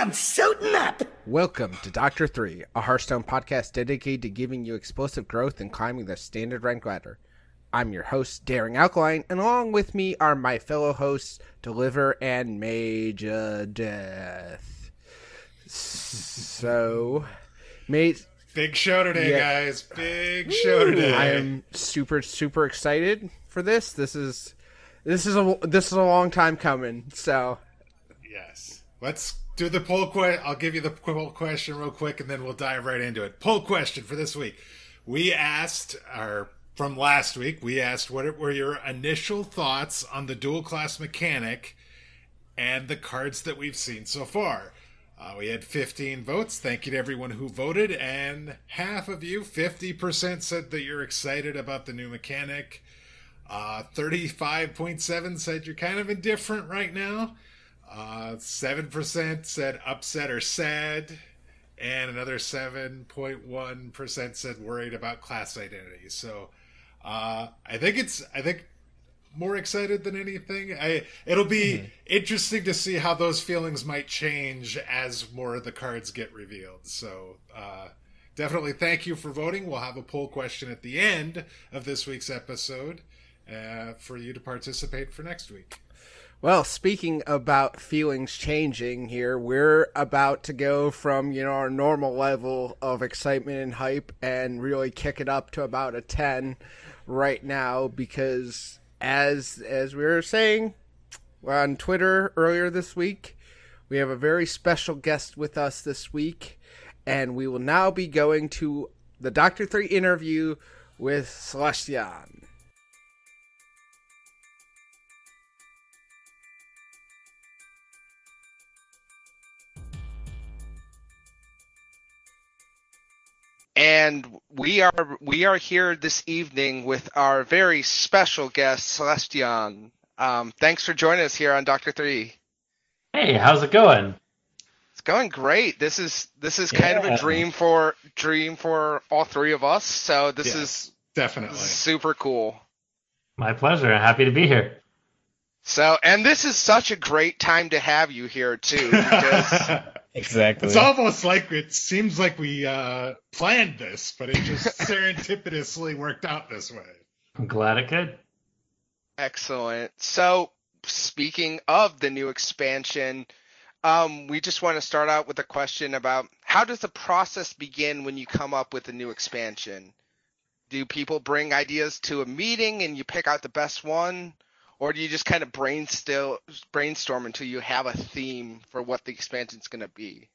I'm suiting up. Welcome to Doctor 3, a Hearthstone podcast dedicated to giving you explosive growth and climbing the standard rank ladder. I'm your host, Daring Alkaline, and along with me are my fellow hosts, Deliver and Major Death. So, mate, Big show today, Yeah. guys. Big show today. I am super super excited for this. This is this is a this is a long time coming. So, Yes. Let's do the poll question. I'll give you the poll question real quick, and then we'll dive right into it. Poll question for this week. We asked, or from last week, we asked what were your initial thoughts on the dual class mechanic and the cards that we've seen so far. Uh, we had 15 votes. Thank you to everyone who voted. And half of you, 50%, said that you're excited about the new mechanic. Uh, 35.7 said you're kind of indifferent right now. Uh, 7% said upset or sad. And another 7.1% said worried about class identity. So uh, I think it's, I think more excited than anything. I it'll be interesting to see how those feelings might change as more of the cards get revealed. So uh, definitely thank you for voting. We'll have a poll question at the end of this week's episode uh, for you to participate for next week. Well, speaking about feelings changing here, we're about to go from, you know, our normal level of excitement and hype and really kick it up to about a 10 right now because as as we were saying on Twitter earlier this week, we have a very special guest with us this week, and we will now be going to the Doctor 3 interview with Celestalon. And we are we are here this evening with our very special guest Celestalon. Um, thanks for joining us here on Doctor Three. Hey, how's it going? It's going great. This is this is kind of a dream for dream for all three of us. So this Yes. is Definitely. super cool. My pleasure. Happy to be here. So and this is such a great time to have you here too because Exactly. It's almost like it seems like we uh, planned this, but it just serendipitously worked out this way. I'm glad it could. Excellent. So, speaking of the new expansion, um, we just want to start out with a question about how does the process begin when you come up with a new expansion? Do people bring ideas to a meeting and you pick out the best one? Or do you just kind of brainstorm, brainstorm until you have a theme for what the expansion's going to be?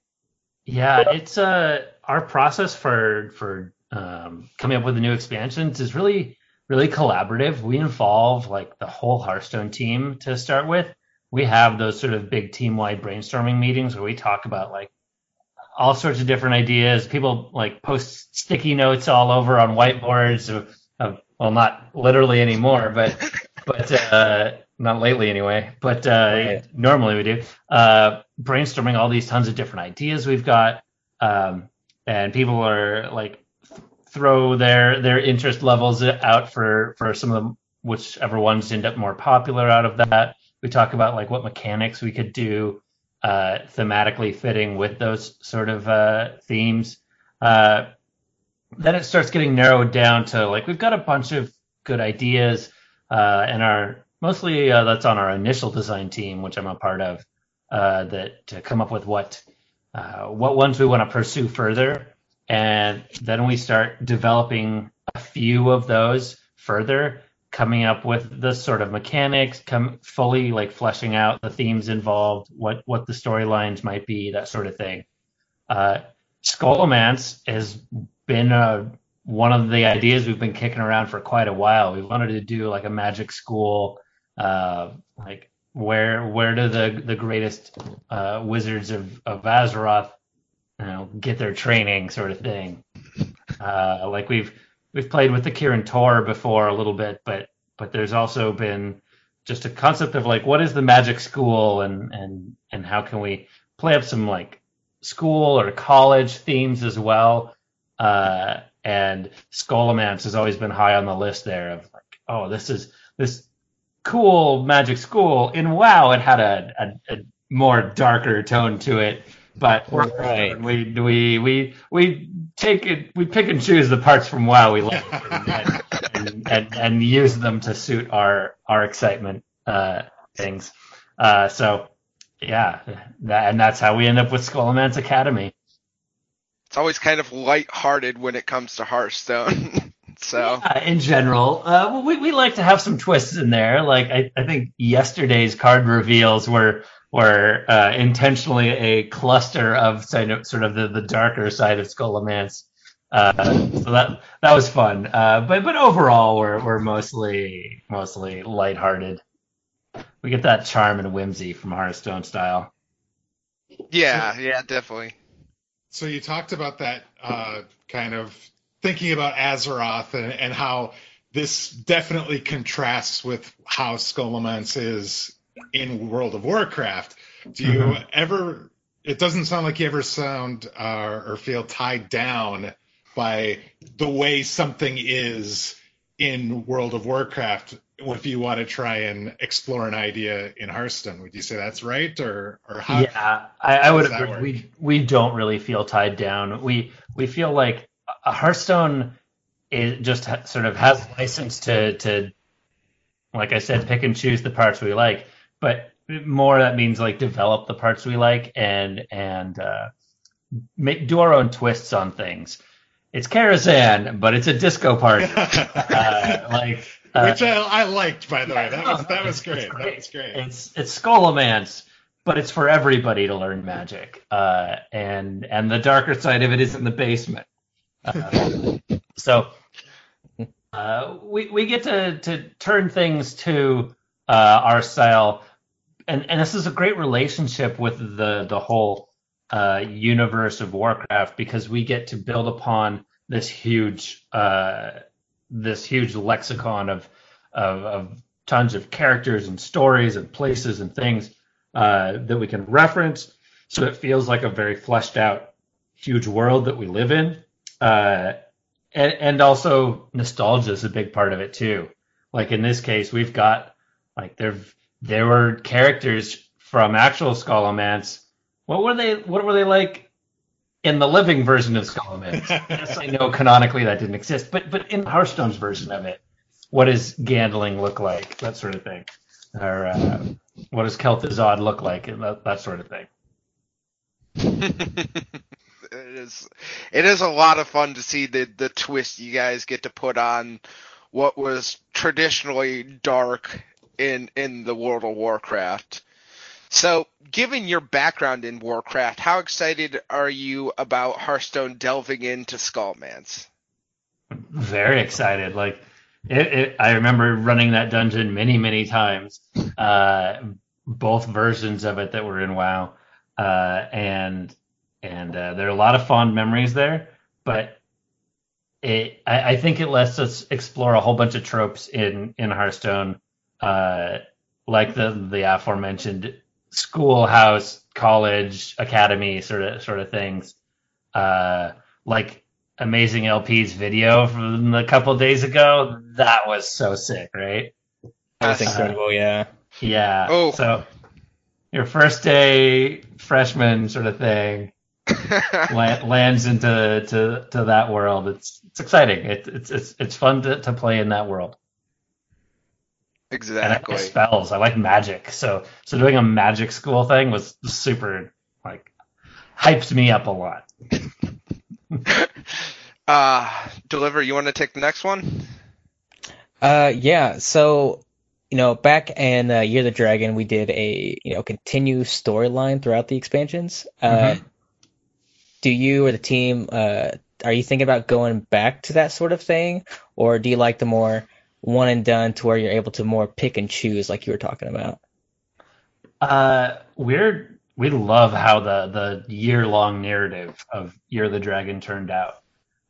Yeah, it's uh our process for for um, coming up with the new expansions is really really collaborative. We involve like the whole Hearthstone team to start with. We have those sort of big team wide brainstorming meetings where we talk about like all sorts of different ideas. People like post sticky notes all over on whiteboards of, of well, not literally anymore, but but uh, not lately anyway. But uh, Right. normally we do. Uh, brainstorming all these tons of different ideas we've got, um, and people are like th- throw their their interest levels out for for some of them, whichever ones end up more popular out of that. We talk about like what mechanics we could do uh, thematically fitting with those sort of uh, themes. Uh, then it starts getting narrowed down to like we've got a bunch of good ideas, uh, and our mostly uh, that's on our initial design team, which I'm a part of, uh, that to come up with what uh, what ones we want to pursue further, and then we start developing a few of those further, coming up with the sort of mechanics, come fully like fleshing out the themes involved, what what the storylines might be, that sort of thing. Uh, Scholomance has been uh, one of the ideas we've been kicking around for quite a while. We wanted to do like a magic school, uh, like where where do the the greatest uh, wizards of of Azeroth, you know, get their training, sort of thing. Uh, like we've we've played with the Kirin Tor before a little bit, but but there's also been just a concept of like what is the magic school and and and how can we play up some like school or college themes as well. Uh, and Scholomance has always been high on the list there of like, oh, this is this cool magic school. And wow, it had a, a, a more darker tone to it. but Right. we we we we take it we pick and choose the parts from WoW we like and, and, and, and use them to suit our our excitement uh, things. Uh, so yeah, that, and that's how we end up with Scholomance Academy. It's always kind of light-hearted when it comes to Hearthstone. so Uh, in general, uh, well, we we like to have some twists in there. Like I, I think yesterday's card reveals were were uh, intentionally a cluster of sort of, sort of the, the darker side of Scholomance. Uh, so that that was fun. Uh, but but overall, we're we're mostly mostly lighthearted. We get that charm and whimsy from Hearthstone style. yeah, yeah, definitely. So you talked about that uh, kind of thinking about Azeroth and, and how this definitely contrasts with how Scholomance is in World of Warcraft. Do you Mhm. ever? It doesn't sound like you ever sound uh, or feel tied down by the way something is in World of Warcraft. If you want to try and explore an idea in Hearthstone, would you say that's right, or or how? yeah, I, I would agree. We we don't really feel tied down. We we feel like a Hearthstone is just ha- sort of has license to to, like I said, pick and choose the parts we like. But more that means like develop the parts we like and and uh, make do our own twists on things. It's Karazhan, but it's a disco party. uh, like uh, Which I, I liked, by the way. That was that was It's great. That was great. it's it's Scholomance, but it's for everybody to learn magic. Uh, and and the darker side of it is in the basement. Uh, so uh, we we get to to turn things to uh, our style, and and this is a great relationship with the the whole uh, universe of Warcraft because we get to build upon this huge uh, this huge lexicon of of, of tons of characters and stories and places and things uh, that we can reference. So it feels like a very fleshed out, huge world that we live in. Uh, and, and also nostalgia is a big part of it too. Like in this case, we've got like there there were characters from actual Scholomance. What were they? What were they like in the living version of Scholomance? yes, I know canonically that didn't exist, but but in Hearthstone's version of it, what does Gandling look like? That sort of thing, or uh, what does Kel'Thuzad look like? And that, that sort of thing. it is it is a lot of fun to see the the twist you guys get to put on what was traditionally dark in in the World of Warcraft. So, given your background in Warcraft, how excited are you about Hearthstone delving into Scholomance? Very excited. Like it, it, I remember running that dungeon many, many times. Uh, both versions of it that were in WoW, uh, and and uh, there are a lot of fond memories there. But it, I, I think it lets us explore a whole bunch of tropes in in Hearthstone, uh, like the the aforementioned schoolhouse, college, academy sort of sort of things, uh, like Amazing LP's video from a couple days ago. That was so sick, right? That was Uh, incredible, yeah. Yeah. Oh. So your first day freshman sort of thing lands into to, to that world. It's it's exciting. It, it's it's it's fun to, to play in that world. And I exactly. like spells. I like magic. So so doing a magic school thing was super like hyped me up a lot. Uh, deliver. You want to take the next one? Uh, yeah. So, you know, back in uh, Year of the Dragon, we did a you know continue storyline throughout the expansions. Uh, do you or the team uh are you thinking about going back to that sort of thing, or do you like the more one and done to where you're able to more pick and choose like you were talking about? Uh, we're we love how the the year long narrative of Year of the Dragon turned out.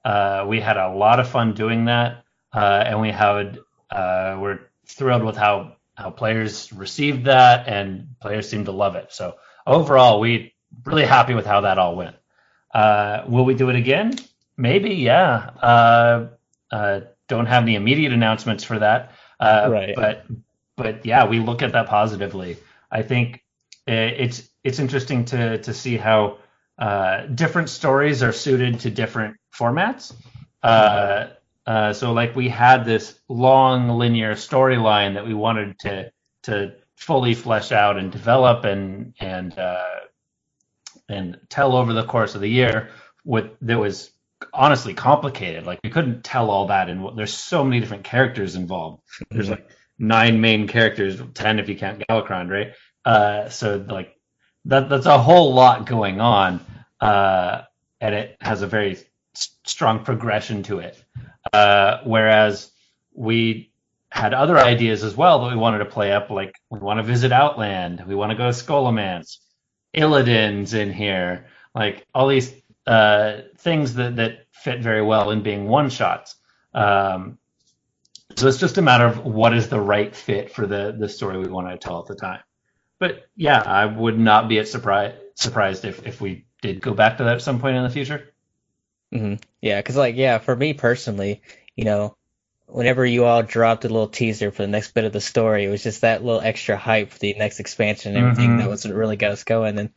Uh, we had a lot of fun doing that, uh, and we had uh, we're thrilled with how how players received that, and players seem to love it. So overall, we really happy with how that all went. Uh, will we do it again? Maybe, yeah. Don't have any immediate announcements for that, uh, Right. but but yeah, we look at that positively. I think uh, it's it's interesting to to see how uh, different stories are suited to different formats. Uh, uh, so like we had this long linear storyline that we wanted to to fully flesh out and develop and and uh, and tell over the course of the year. With that was honestly complicated. Like we couldn't tell all that, and there's so many different characters involved. There's like nine main characters, ten if you count Galakrond, right? Uh, so like that that's a whole lot going on, uh, and it has a very strong progression to it. Uh, whereas we had other ideas as well that we wanted to play up, like we want to visit Outland, we want to go to Scholomance, Illidan's in here, like all these uh, things that that fit very well in being one shots. Um, so it's just a matter of what is the right fit for the the story we want to tell at the time. But yeah, I would not be at surprise surprised if if we did go back to that at some point in the future. hmm Yeah, because like yeah, for me personally, you know, whenever you all dropped a little teaser for the next bit of the story, it was just that little extra hype for the next expansion and everything Mhm. that was what really got us going. And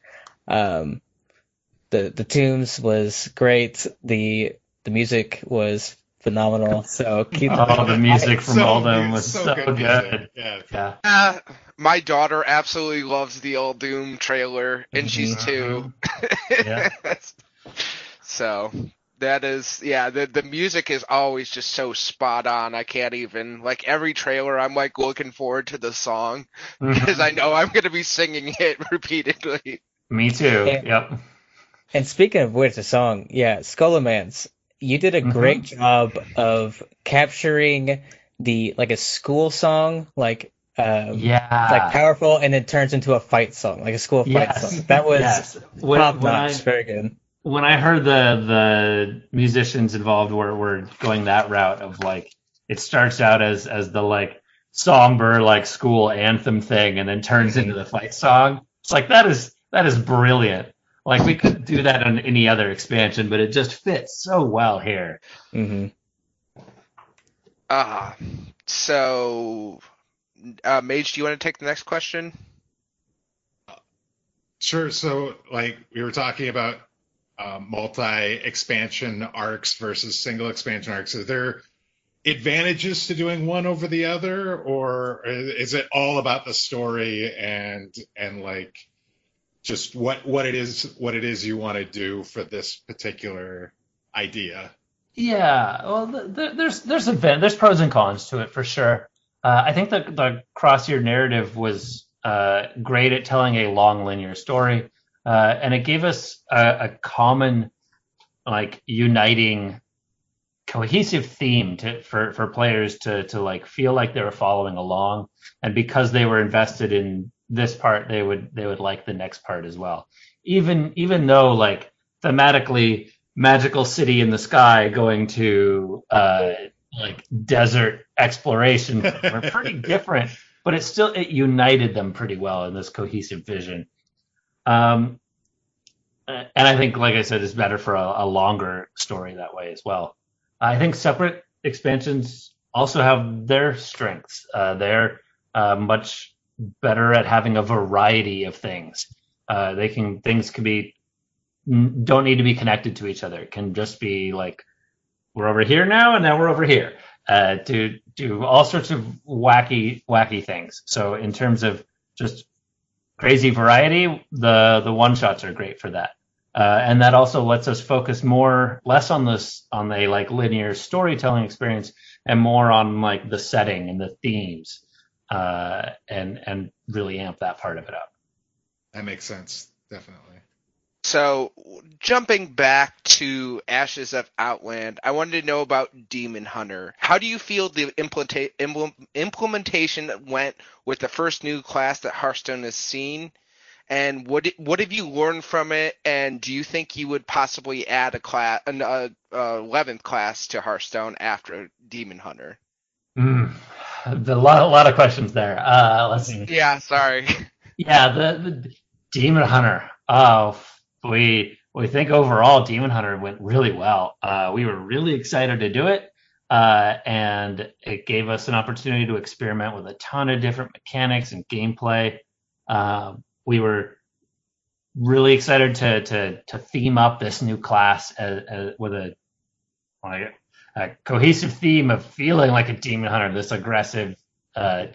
um, the the tunes was great. The the music was phenomenal. So keep Oh, the music from So all them was so, music. good. Yeah. Yeah. Uh, my daughter absolutely loves the Uldum trailer, and mm-hmm. she's two. Mm-hmm. Yeah. so that is, yeah. The the music is always just so spot on. I can't even like every trailer. I'm like looking forward to the song mm-hmm. because I know I'm gonna be singing it repeatedly. Me too. Yeah. Yep. And speaking of which, the song, yeah, Scholomance, you did a Mhm. great job of capturing the like a school song, like um, Yeah. like powerful, and it turns into a fight song, like a school fight yes. song. That was yes. When, top when I, notch, very good. when I heard the the musicians involved were were going that route of like it starts out as as the like somber like school anthem thing and then turns into the fight song. It's like that is that is brilliant. Like we couldn't do that on any other expansion, but it just fits so well here. hmm Uh so uh, Mage, do you want to take the next question? Sure. So, like we were talking about uh, multi-expansion arcs versus single expansion arcs. Are there advantages to doing one over the other, or is it all about the story and and like just what what it is what it is you want to do for this particular idea? Yeah, well, th- th- there's there's event there's pros and cons to it for sure. Uh, I think the the cross-year narrative was uh, great at telling a long linear story, uh, and it gave us a, a common, like uniting, cohesive theme to for for players to to like feel like they were following along, and because they were invested in this part, they would they would like the next part as well. Even even though like thematically magical city in the sky going to uh, like desert exploration were pretty different, but it still it united them pretty well in this cohesive vision. Um, and I think, like I said, it's better for a, a longer story that way as well. I think separate expansions also have their strengths. Uh, they're uh, much better at having a variety of things. Uh, they can things can be don't need to be connected to each other. It can just be like we're over here now and now we're over here. Uh, to do all sorts of wacky wacky things. So in terms of just crazy variety, the the one shots are great for that. Uh, and that also lets us focus more less on this on a like linear storytelling experience and more on like the setting and the themes uh, and and really amp that part of it up. That makes sense, definitely. So, jumping back to Ashes of Outland, I wanted to know about Demon Hunter. How do you feel the implementa- implem- implementation went with the first new class that Hearthstone has seen? And what what have you learned from it? And do you think you would possibly add a class, an uh, eleventh class to Hearthstone after Demon Hunter? Mm. The lot, a lot of questions there. Uh, let's see. Yeah, sorry. Yeah, the, the Demon Hunter. Oh, we we think overall Demon Hunter went really well. Uh, we were really excited to do it, uh, and it gave us an opportunity to experiment with a ton of different mechanics and gameplay. Um, we were really excited to to to theme up this new class as, as, with a like a cohesive theme of feeling like a demon hunter, this aggressive uh,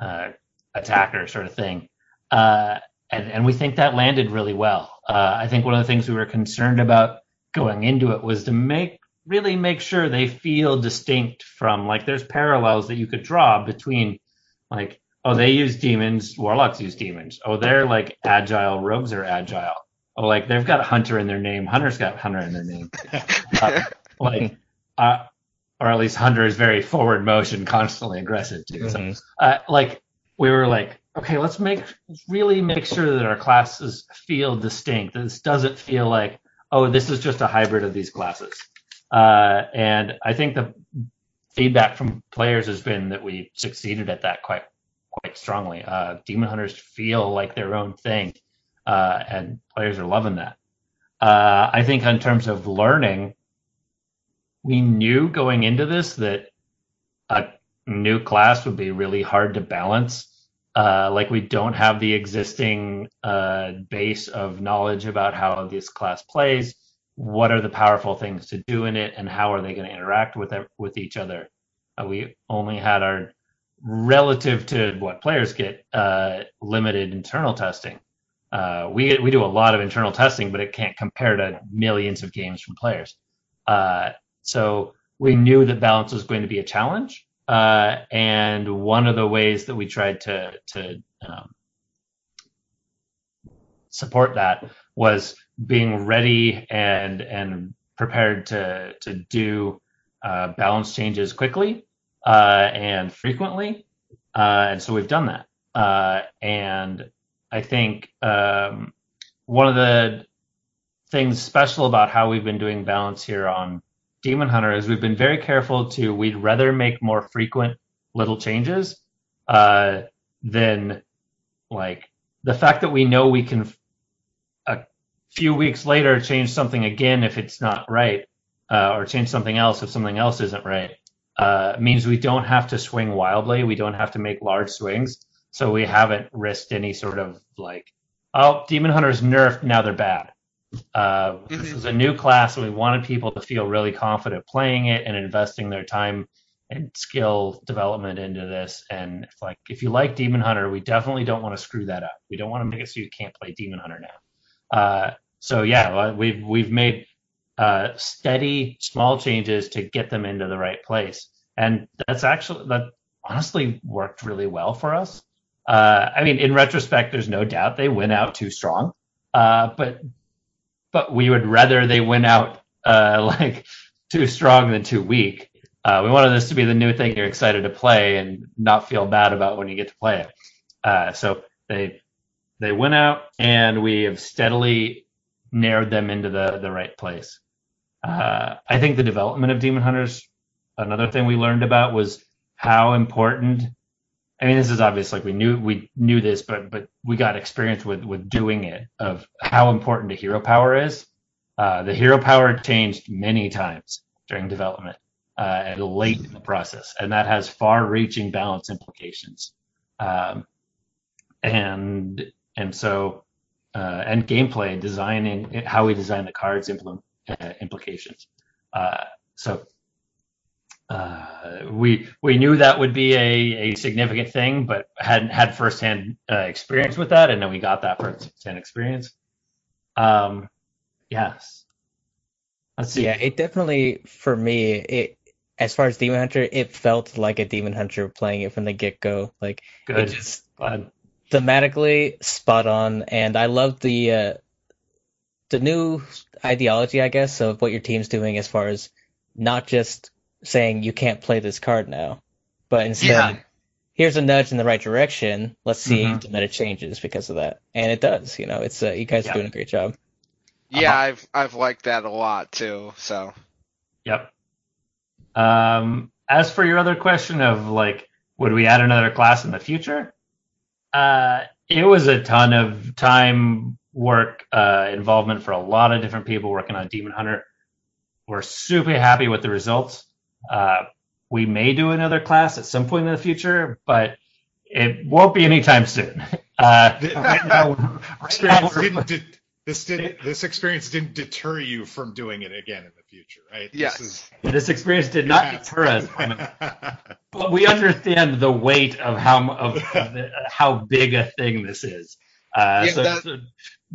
uh, attacker sort of thing. Uh, and, and we think that landed really well. Uh, I think one of the things we were concerned about going into it was to make really make sure they feel distinct from like there's parallels that you could draw between like oh they use demons warlocks use demons oh they're like agile rogues are agile oh like they've got a hunter in their name hunter's got hunter in their name uh, like uh, or at least hunter is very forward motion constantly aggressive too mm-hmm. so uh, like we were like okay let's make really make sure that our classes feel distinct this doesn't feel like oh this is just a hybrid of these classes uh, and I think the feedback from players has been that we succeeded at that quite quite strongly. Uh, Demon Hunters feel like their own thing, uh, and players are loving that. Uh, I think in terms of learning, we knew going into this that a new class would be really hard to balance. Uh, like we don't have the existing uh, base of knowledge about how this class plays. What are the powerful things to do in it and how are they going to interact with with each other? Uh, we only had our relative to what players get uh, limited internal testing. Uh, we we do a lot of internal testing but it can't compare to millions of games from players. Uh, so we knew that balance was going to be a challenge uh, and one of the ways that we tried to to um, support that was being ready and and prepared to to do uh, balance changes quickly uh, and frequently, uh, and so we've done that. Uh, and I think um, one of the things special about how we've been doing balance here on Demon Hunter is we've been very careful to we'd rather make more frequent little changes uh, than like the fact that we know we can a few weeks later change something again if it's not right, uh, or change something else if something else isn't right, uh, means we don't have to swing wildly. We don't have to make large swings. So we haven't risked any sort of like, oh, Demon Hunter's nerfed, now they're bad. Uh, mm-hmm. This is a new class, and we wanted people to feel really confident playing it and investing their time and skill development into this. And if like if you like Demon Hunter, we definitely don't want to screw that up. We don't want to make it so you can't play Demon Hunter now. Uh, so yeah, we've we've made uh, steady small changes to get them into the right place, and that's actually that honestly worked really well for us. Uh, I mean, in retrospect, there's no doubt they went out too strong, uh, but but we would rather they went out uh, like too strong than too weak. Uh, we wanted this to be the new thing you're excited to play and not feel bad about when you get to play it. Uh, so they they went out and we have steadily narrowed them into the the right place. Uh, I think the development of Demon Hunters, another thing we learned about was how important. I mean, this is obvious. Like we knew we knew this, but but we got experience with with doing it of how important a hero power is. Uh, the hero power changed many times during development uh, and late in the process, and that has far-reaching balance implications. Um, and and so uh, and gameplay designing how we design the cards uh, implications. Uh, so uh, we we knew that would be a, a significant thing, but hadn't had firsthand uh, experience with that, and then we got that firsthand experience. Um, yes. Let's see. Yeah, it definitely for me it as far as Demon Hunter, it felt like a Demon Hunter playing it from the get go. Like Good. it just Glad thematically spot on, and I love the uh, the new ideology, I guess, of what your team's doing as far as not just saying you can't play this card now, but instead yeah. here's a nudge in the right direction. Let's see mm-hmm. if the meta changes because of that, and it does. You know, it's uh, you guys are doing a great job. Yeah, uh-huh. I've I've liked that a lot too. So. Yep. Um, as for your other question of like, would we add another class in the future? Uh, it was a ton of time, work, uh, involvement for a lot of different people working on Demon Hunter. We're super happy with the results. Uh, we may do another class at some point in the future, but it won't be anytime soon. Uh, right now, right now didn't de- this did this experience didn't deter you from doing it again in the future, right? Yes. This this experience did not deter us from it, but we understand the weight of how of, of the, how big a thing this is. Uh, Yeah, so, that- so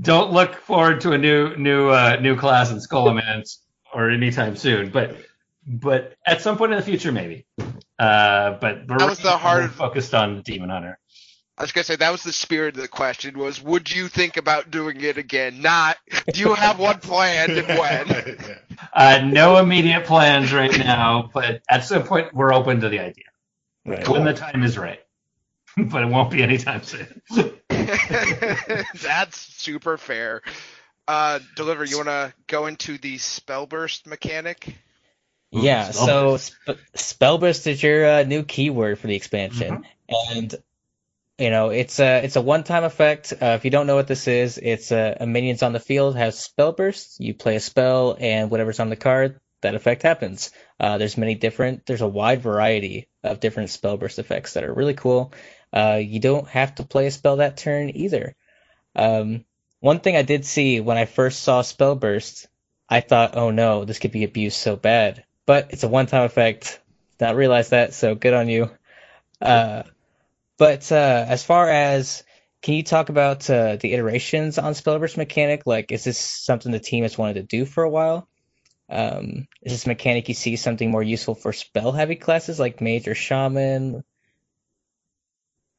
don't look forward to a new new uh, new class in Scholomance or anytime soon, but but at some point in the future maybe. Uh, but That was the we're hard- focused on Demon Hunter. I was gonna say that was the spirit of the question was would you think about doing it again? Not do you have one planned and when? Uh, no immediate plans right now, but at some point we're open to the idea Right. when the time is right. but it won't be anytime soon. That's super fair. Uh, deliver. You want to go into the spell burst mechanic? Yeah, so Spellburst. sp- Spellburst is your uh, new keyword for the expansion, and you know it's a it's a one-time effect. Uh, if you don't know what this is, it's uh, a minions on the field has Spellburst. You play a spell, and whatever's on the card, that effect happens. Uh, there's many different. There's a wide variety of different Spellburst effects that are really cool. Uh, you don't have to play a spell that turn either. Um, one thing I did see when I first saw Spellburst, I thought, oh no, this could be abused so bad. But it's a one-time effect. Not realize that, so good on you. Uh, but uh, as far as, can you talk about uh, the iterations on Spellburst mechanic? Like, is this something the team has wanted to do for a while? Um, is this mechanic you see something more useful for spell-heavy classes like Mage or Shaman?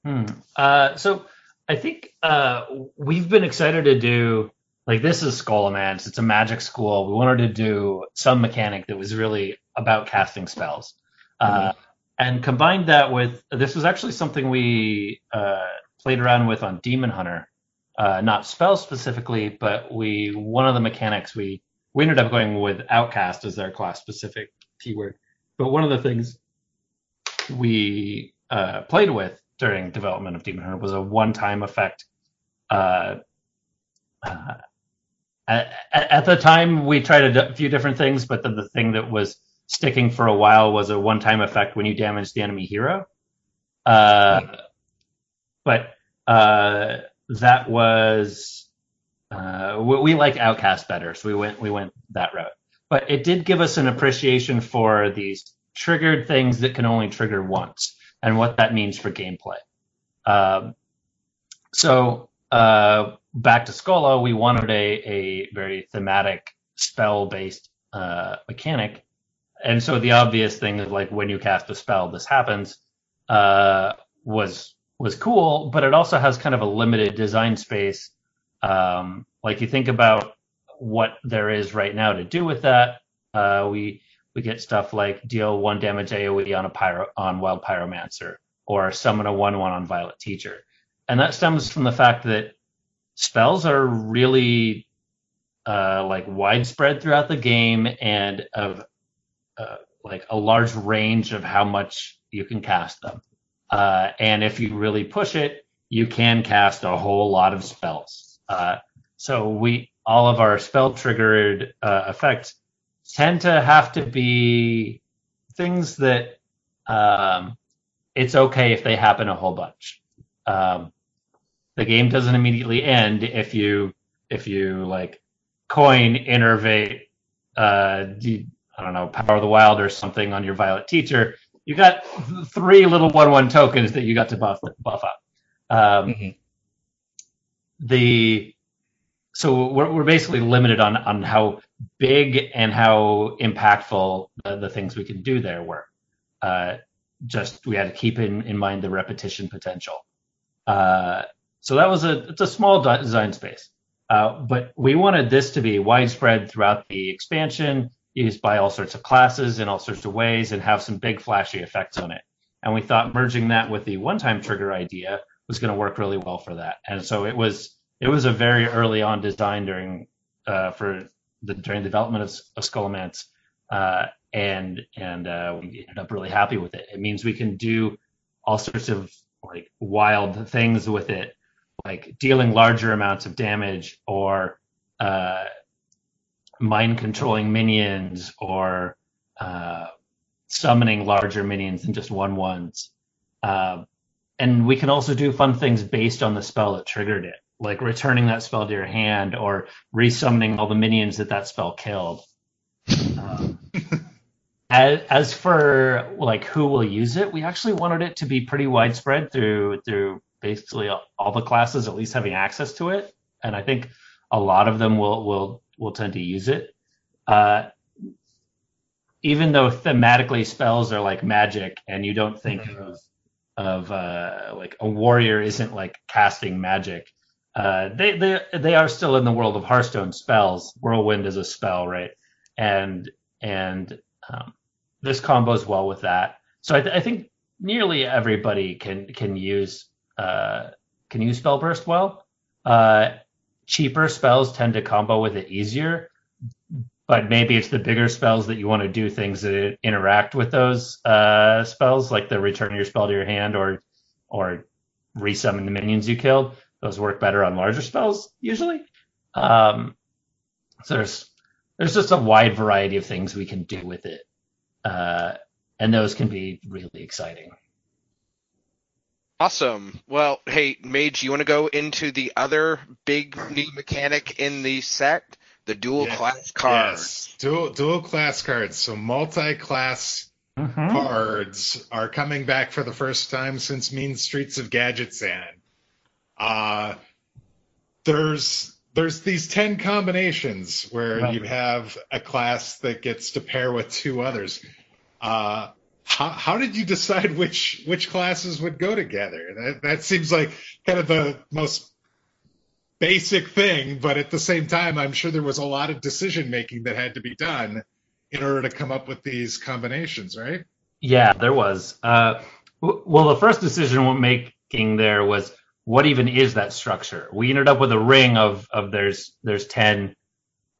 Hmm. Uh, so I think uh, we've been excited to do like this is Scholomance. It's a magic school. We wanted to do some mechanic that was really about casting spells, uh, and combined that with this was actually something we uh, played around with on Demon Hunter. Uh, not spells specifically, but we one of the mechanics we we ended up going with Outcast as their class specific keyword. But one of the things we uh, played with during development of Demon Hunter was a one-time effect. Uh, uh, at, at the time, we tried a few different things, but then the thing that was sticking for a while was a one-time effect when you damage the enemy hero. Uh, but uh, that was uh, we, we like Outcast better, so we went we went that route. But it did give us an appreciation for these triggered things that can only trigger once and what that means for gameplay. Um, so uh, back to Skola, we wanted a, a very thematic spell-based uh, mechanic, and so the obvious thing is like when you cast a spell, this happens. Uh, was was cool, but it also has kind of a limited design space. Um, like you think about what there is right now to do with that. Uh, we we get stuff like deal one damage AOE on a pyro on Wild Pyromancer, or summon a one one on Violet Teacher, and that stems from the fact that spells are really uh, like widespread throughout the game and of uh, like a large range of how much you can cast them. Uh, and if you really push it, you can cast a whole lot of spells. Uh, so we all of our spell triggered uh, effects tend to have to be things that um, it's okay if they happen a whole bunch. Um, the game doesn't immediately end if you if you like coin innervate uh, I don't know power of the wild or something on your violet teacher. You got three little one one tokens that you got to buff buff up. Um, Mhm. the so we're, we're basically limited on on how big and how impactful the, the things we can do there were. Uh, just we had to keep in, in mind the repetition potential. Uh, so that was a it's a small design space, uh, but we wanted this to be widespread throughout the expansion, used by all sorts of classes in all sorts of ways, and have some big flashy effects on it. And we thought merging that with the one-time trigger idea was going to work really well for that. And so it was it was a very early on design during uh, for the during development of, of Scholomance, uh, and and uh, we ended up really happy with it. It means we can do all sorts of like wild things with it, like dealing larger amounts of damage or uh, mind controlling minions or uh, summoning larger minions than just one ones. Uh, and we can also do fun things based on the spell that triggered it, like returning that spell to your hand or resummoning all the minions that that spell killed. Um, as, as for like who will use it, we actually wanted it to be pretty widespread through through basically all the classes at least having access to it, and I think a lot of them will will will tend to use it. Uh, even though thematically spells are like magic, and you don't think of of uh, like a warrior isn't like casting magic. Uh, they they they are still in the world of Hearthstone spells. Whirlwind is a spell, right? And and um, this combos well with that. So I, th- I think nearly everybody can can use uh, can use spell burst well. Uh, cheaper spells tend to combo with it easier, but maybe it's the bigger spells that you want to do things that interact with those uh, spells, like the return your spell to your hand or or resummon the minions you killed. Those work better on larger spells usually. Um, so there's there's just a wide variety of things we can do with it, uh, and those can be really exciting. Awesome. Well, hey, Mage, you want to go into the other big new mechanic in the set, the dual Yeah. class cards? Yes, dual dual class cards. So multi-class Mhm. cards are coming back for the first time since Mean Streets of Gadgetzan. Uh, there's there's these ten combinations where Right. you have a class that gets to pair with two others. Uh, how, how did you decide which which classes would go together? That that seems like kind of the most basic thing, but at the same time, I'm sure there was a lot of decision making that had to be done in order to come up with these combinations, right? Yeah, there was. Uh, w- well, the first decision we're making there was what even is that structure? We ended up with a ring of of there's there's ten.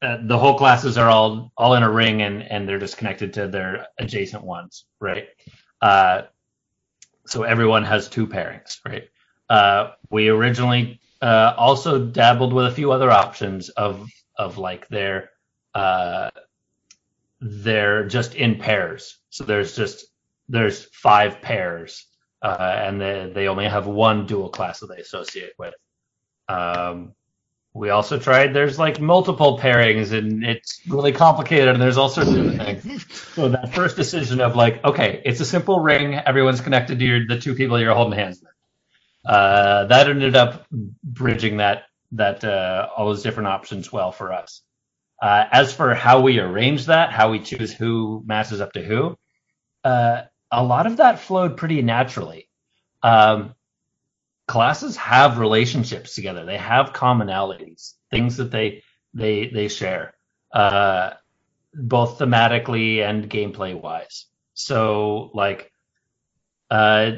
Uh, the whole classes are all all in a ring and and they're just connected to their adjacent ones, right? Uh, so everyone has two pairings, right? Uh, we originally uh, also dabbled with a few other options of of like their uh, they're just in pairs. So there's just there's five pairs, uh, and they they only have one dual class that they associate with. Um, we also tried there's like multiple pairings, and it's really complicated, and there's all sorts of things. So that first decision of like, okay, it's a simple ring, everyone's connected to your, the two people you're holding hands with. Uh, that ended up bridging that that uh, all those different options well for us. Uh, as for how we arrange that, how we choose who matches up to who, uh, a lot of that flowed pretty naturally. Um, classes have relationships together; they have commonalities, things that they they they share, uh, both thematically and gameplay wise. So, like, uh,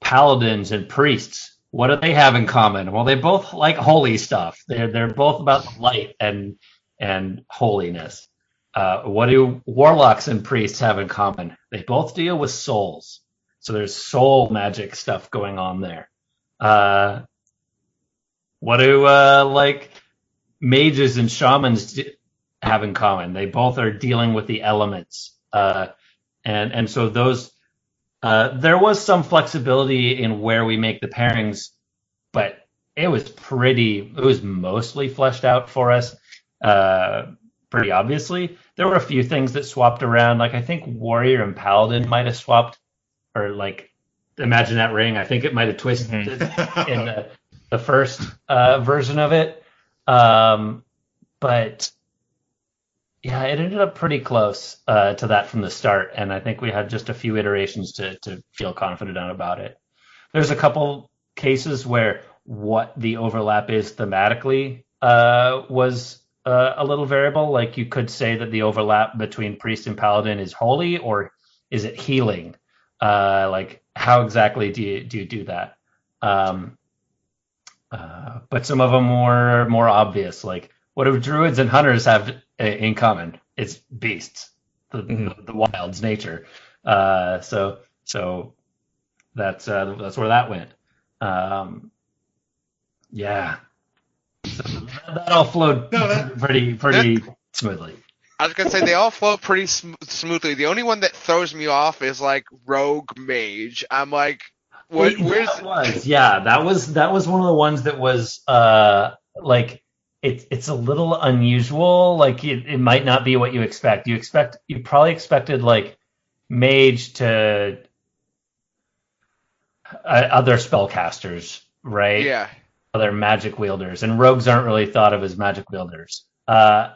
paladins and priests, what do they have in common? Well, they both like holy stuff. They're they're both about light and and holiness. Uh, what do warlocks and priests have in common? They both deal with souls. So there's soul magic stuff going on there. Uh, what do uh, like mages and shamans d- have in common? They both are dealing with the elements, uh, and and so those uh, there was some flexibility in where we make the pairings, but it was pretty. It was mostly fleshed out for us uh, pretty obviously. There were a few things that swapped around. Like I think Warrior and Paladin might have swapped, or like imagine that ring. I think it might have twisted in the, the first uh, version of it. Um, but yeah, it ended up pretty close uh, to that from the start, and I think we had just a few iterations to to feel confident about it. There's a couple cases where what the overlap is thematically uh, was uh, a little variable. Like you could say that the overlap between priest and paladin is holy, or is it healing? Uh, like how exactly do you do you do that? Um, uh, but some of them were more obvious. Like what do druids and hunters have in common? It's beasts, the Mhm. the, the wild's nature. Uh, so so that's uh, that's where that went. Um, yeah. So that, that all flowed No, that- pretty pretty smoothly. I was gonna say they all flow pretty sm- smoothly. The only one that throws me off is like Rogue Mage. I'm like, What, It- where's that was yeah that was that was one of the ones that was uh like it, it's a little unusual like it, it might not be what you expect you expect you probably expected like mage to uh, other spellcasters right yeah? other magic wielders, and rogues aren't really thought of as magic wielders. Uh,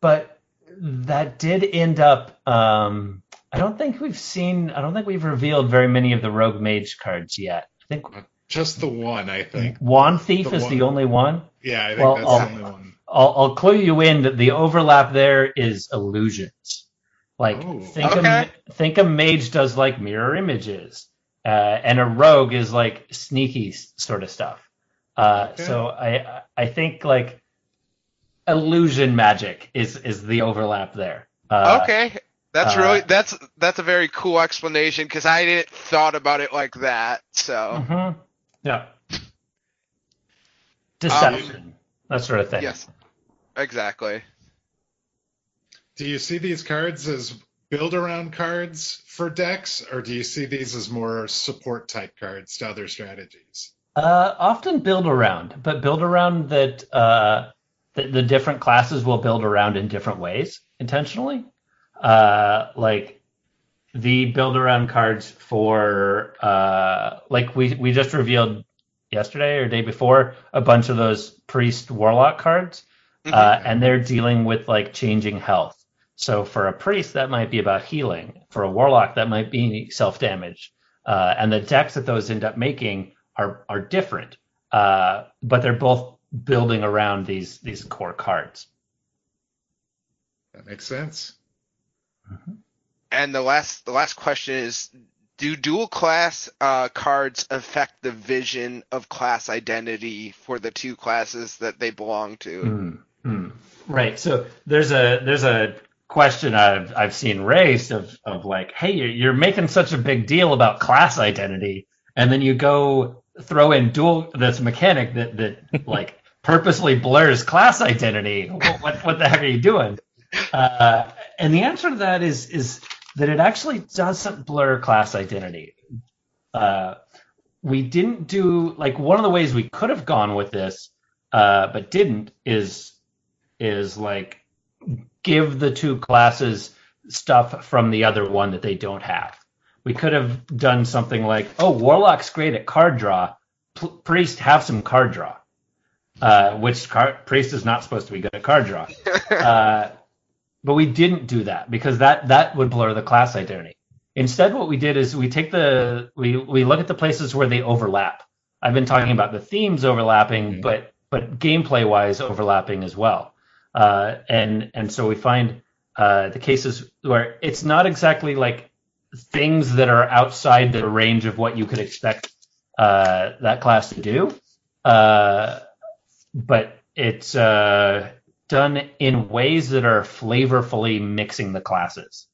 but that did end up. Um, I don't think we've seen. I don't think we've revealed very many of the rogue mage cards yet. I think Just the one, I think. wand thief The is one. the only one. Yeah, I think Well, that's I'll- the only one. I'll, I'll clue you in that the overlap there is illusions. Like Oh. think Okay. a think a mage does like mirror images, uh, and a rogue is like sneaky sort of stuff. Uh, Okay. So I I think like illusion magic is is the overlap there. Uh, okay, that's uh, really that's that's a very cool explanation because I didn't thought about it like that. So mhm. Yeah. Deception, that sort of thing. yes, exactly. Do you see these cards as build around cards for decks, or do you see these as more support type cards to other strategies? Uh, often build around, but build around that uh, the, the different classes will build around in different ways intentionally. Uh, like the build around cards for uh, like we we just revealed yesterday or day before a bunch of those priest warlock cards, Mhm. uh, and they're dealing with like changing health. So for a priest, that might be about healing. For a warlock, that might be self damage. Uh, and the decks that those end up making are are different, uh, but they're both building around these these core cards. That makes sense. And the last the last question is do dual class uh, cards affect the vision of class identity for the two classes that they belong to? Hmm. Right. So there's a there's a question I've I've seen raised of of like, hey, you're, you're making such a big deal about class identity, and then you go throw in dual this mechanic that that like purposely blurs class identity. What what, what the heck are you doing? Uh, and the answer to that is is that it actually doesn't blur class identity. Uh, we didn't do like one of the ways we could have gone with this, uh, but didn't is is like give the two classes stuff from the other one that they don't have. We could have done something like, oh, Warlock's great at card draw. P- priest have some card draw, uh, which car- Priest is not supposed to be good at card draw. uh, but we didn't do that because that that would blur the class identity. Instead, what we did is we take the we we look at the places where they overlap. I've been talking about the themes overlapping, Mhm. but but gameplay wise overlapping as well. Uh, and and so we find uh, the cases where it's not exactly like things that are outside the range of what you could expect uh, that class to do, uh, but it's uh, done in ways that are flavorfully mixing the classes.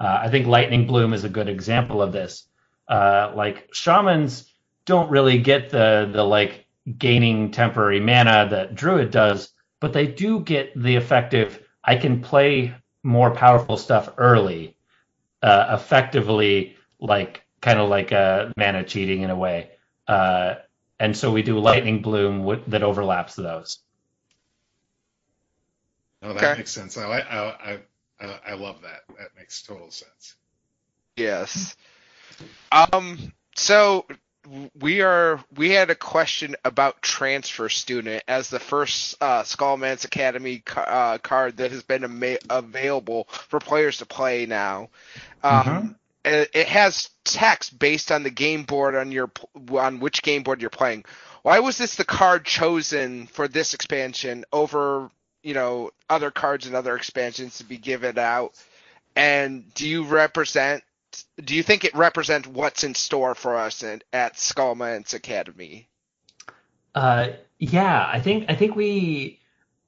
Uh, I think Lightning Bloom is a good example of this. Uh, like shamans don't really get the the like gaining temporary mana that druid does, but they do get the effective. I can play more powerful stuff early, uh, effectively, like kind of like a mana cheating in a way. And so we do Lightning Bloom w- that overlaps those. Oh, that Okay. makes sense. I, I, I, I, I love that. That makes total sense. Yes. Um. So we are. We had a question about transfer student as the first uh, Scholomance Academy ca- uh, card that has been ama- available for players to play now. Um, it, it has text based on the game board on your on which game board you're playing. Why was this the card chosen for this expansion over you know other cards and other expansions to be given out? And do you represent do you think it represents what's in store for us at Scholomance Academy? Uh, yeah, I think I think we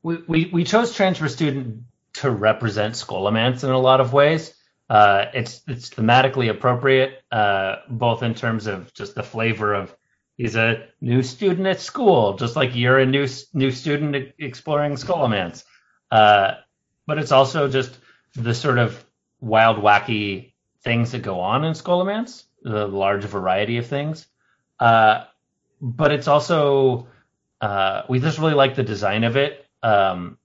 we, we, we chose transfer student to represent Scholomance in a lot of ways. Uh, it's it's thematically appropriate, uh, both in terms of just the flavor of he's a new student at school, just like you're a new new student exploring Scholomance. Uh, but it's also just the sort of wild, wacky things that go on in Scholomance, the large variety of things. Uh, but it's also uh, we just really like the design of it. Um,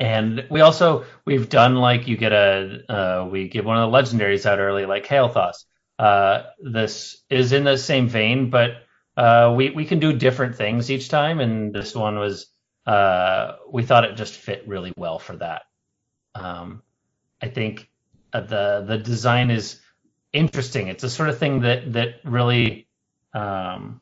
and we also we've done like you get a uh, we give one of the legendaries out early like Kael'thas. Uh, this is in the same vein, but uh, we we can do different things each time, and this one was uh, we thought it just fit really well for that. Um, I think uh, the the design is interesting. It's the sort of thing that that really um,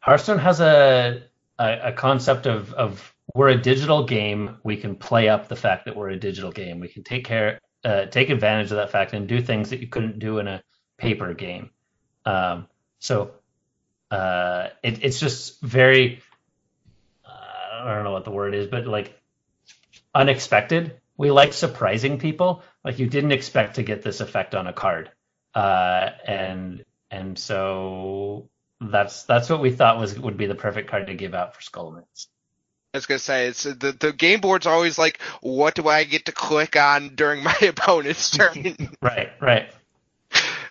Hearthstone has a, a, a concept of of we're a digital game. We can play up the fact that we're a digital game. We can take care, uh, take advantage of that fact, and do things that you couldn't do in a paper game. Um, so uh, it, it's just very, uh, I don't know what the word is, but like unexpected. We like surprising people. Like you didn't expect to get this effect on a card, uh, and and so that's that's what we thought was would be the perfect card to give out for Scholomance. I was gonna say it's the the game board's always like, what do I get to click on during my opponent's turn? right, right.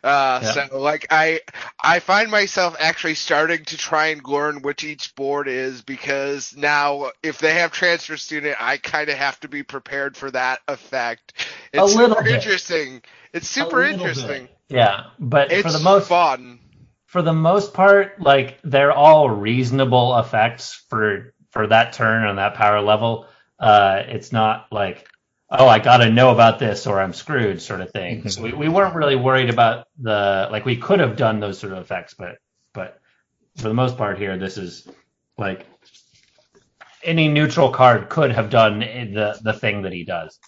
Uh, yeah. So like I I find myself actually starting to try and learn which each board is because now if they have transfer student, I kind of have to be prepared for that effect. It's super bit. interesting. It's super interesting. Bit. Yeah, but it's for the most fun. For the most part, like they're all reasonable effects for for that turn on that power level. Uh, it's not like oh, I got to know about this or I'm screwed sort of thing. Mm-hmm. So we, we weren't really worried about the like we could have done those sort of effects, but but for the most part here, this is like any neutral card could have done the the thing that he does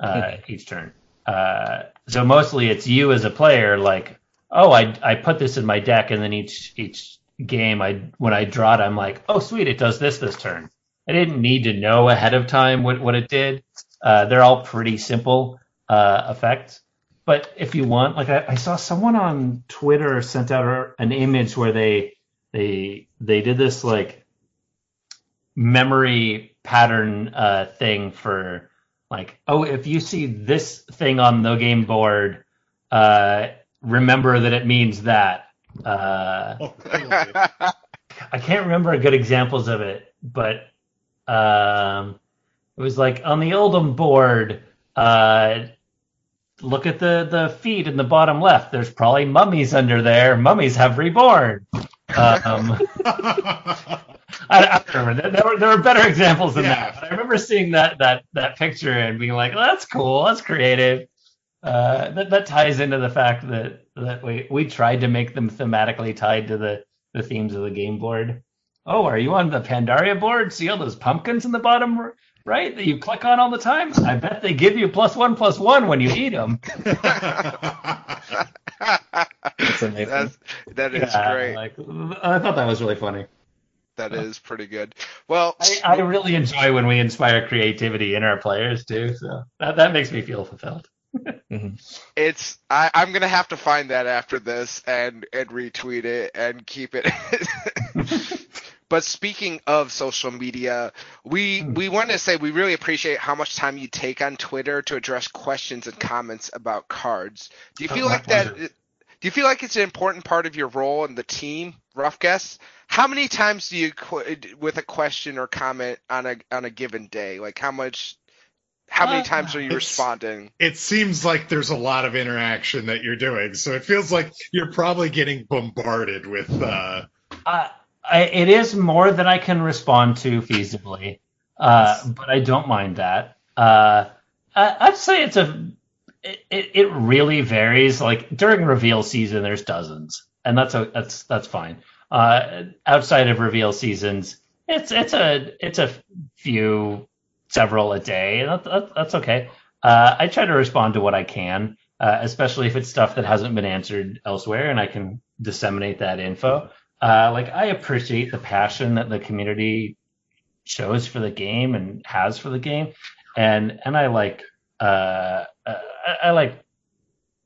uh, mm-hmm. each turn. Uh, so mostly it's you as a player, like, oh, I I put this in my deck, and then each each game, I when I draw it, I'm like, oh, sweet, it does this this turn. I didn't need to know ahead of time what what it did. Uh, they're all pretty simple uh, effects. But if you want, like I, I, saw someone on Twitter sent out an image where they they they did this like memory pattern uh, thing for like oh if you see this thing on the game board, uh, remember that it means that. Uh, oh, I can't remember good examples of it, but um, it was like on the Uldum board. Uh, look at the the feet in the bottom left. There's probably mummies under there. Mummies have reborn. Um, I, I, remember there, were there were better examples than yeah. that. But I remember seeing that that that picture and being like, well, "That's cool. That's creative." Uh, that that ties into the fact that that we we tried to make them thematically tied to the the themes of the game board. Oh, are you on the Pandaria board? See all those pumpkins in the bottom right? That you click on all the time. I bet they give you plus one plus one when you eat them. That's amazing. That's, that is yeah, great. Like, I thought that was really funny. That is pretty good. Well, I, I, really enjoy when we inspire creativity in our players too. So that that makes me feel fulfilled. Mm-hmm. It's I, I'm gonna have to find that after this and and retweet it and keep it. But speaking of social media, we hmm. we want to say we really appreciate how much time you take on Twitter to address questions and comments about cards. Do you feel oh, like that? Do you feel like it's an important part of your role in the team? Rough guess. How many times do you with a question or comment on a on a given day? Like how much how many uh, times are you responding? It seems like there's a lot of interaction that you're doing, so it feels like you're probably getting bombarded with. Uh... Uh, I, it is more than I can respond to feasibly, uh, but I don't mind that. Uh, I, would say it's a. It, it really varies. Like during reveal season, there's dozens, and that's a that's that's fine. Uh, outside of reveal seasons, it's it's a it's a few, several a day. That, that, that's okay. Uh, I try to respond to what I can, uh, especially if it's stuff that hasn't been answered elsewhere, and I can disseminate that info. Uh, like I appreciate the passion that the community shows for the game and has for the game, and and I like uh, uh I, I, like